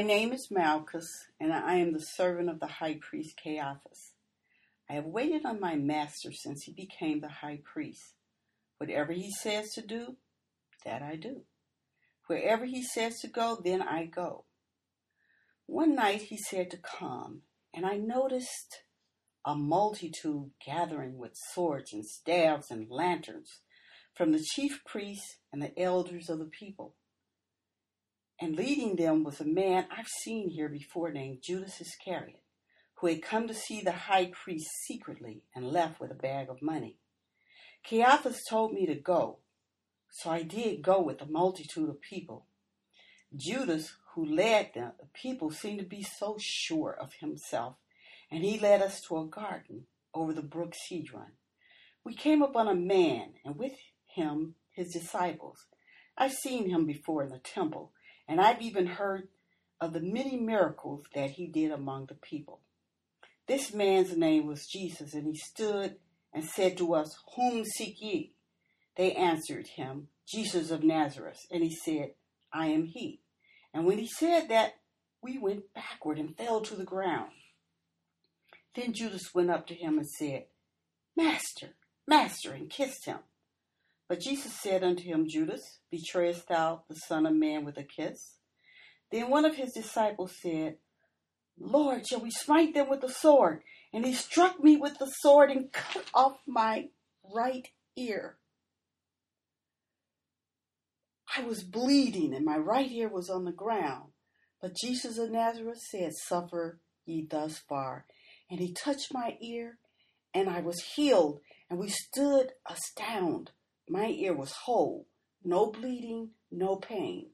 My name is Malchus, and I am the servant of the high priest Caiaphas. I have waited on my master since he became the high priest. Whatever he says to do, that I do. Wherever he says to go, then I go. One night he said to come, and I noticed a multitude gathering with swords and staves and lanterns from the chief priests and the elders of the people. And leading them was a man I've seen here before named Judas Iscariot, who had come to see the high priest secretly and left with a bag of money. Caiaphas told me to go, so I did go with a multitude of people. Judas, who led them, the people, seemed to be so sure of himself, and he led us to a garden over the brook Cedron. We came upon a man, and with him his disciples. I've seen him before in the temple, and I've even heard of the many miracles that he did among the people. This man's name was Jesus, and he stood and said to us, Whom seek ye? They answered him, Jesus of Nazareth. And he said, I am he. And when he said that, we went backward and fell to the ground. Then Judas went up to him and said, Master, Master, and kissed him. But Jesus said unto him, Judas, betrayest thou the Son of Man with a kiss? Then one of his disciples said, Lord, shall we smite them with the sword? And he struck me with the sword and cut off my right ear. I was bleeding, and my right ear was on the ground. But Jesus of Nazareth said, Suffer ye thus far. And he touched my ear, and I was healed. And we stood astounded. My ear was whole, no bleeding, no pain.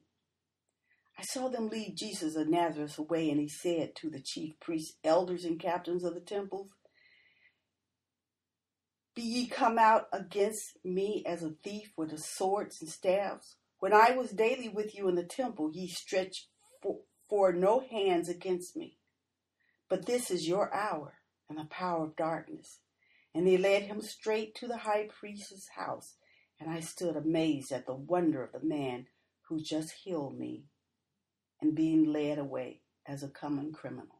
I saw them lead Jesus of Nazareth away, and he said to the chief priests, elders, and captains of the temples, Be ye come out against me as a thief with the swords and staves? When I was daily with you in the temple, ye stretched for, for no hands against me. But this is your hour and the power of darkness. And they led him straight to the high priest's house, and I stood amazed at the wonder of the man who just healed me and being led away as a common criminal.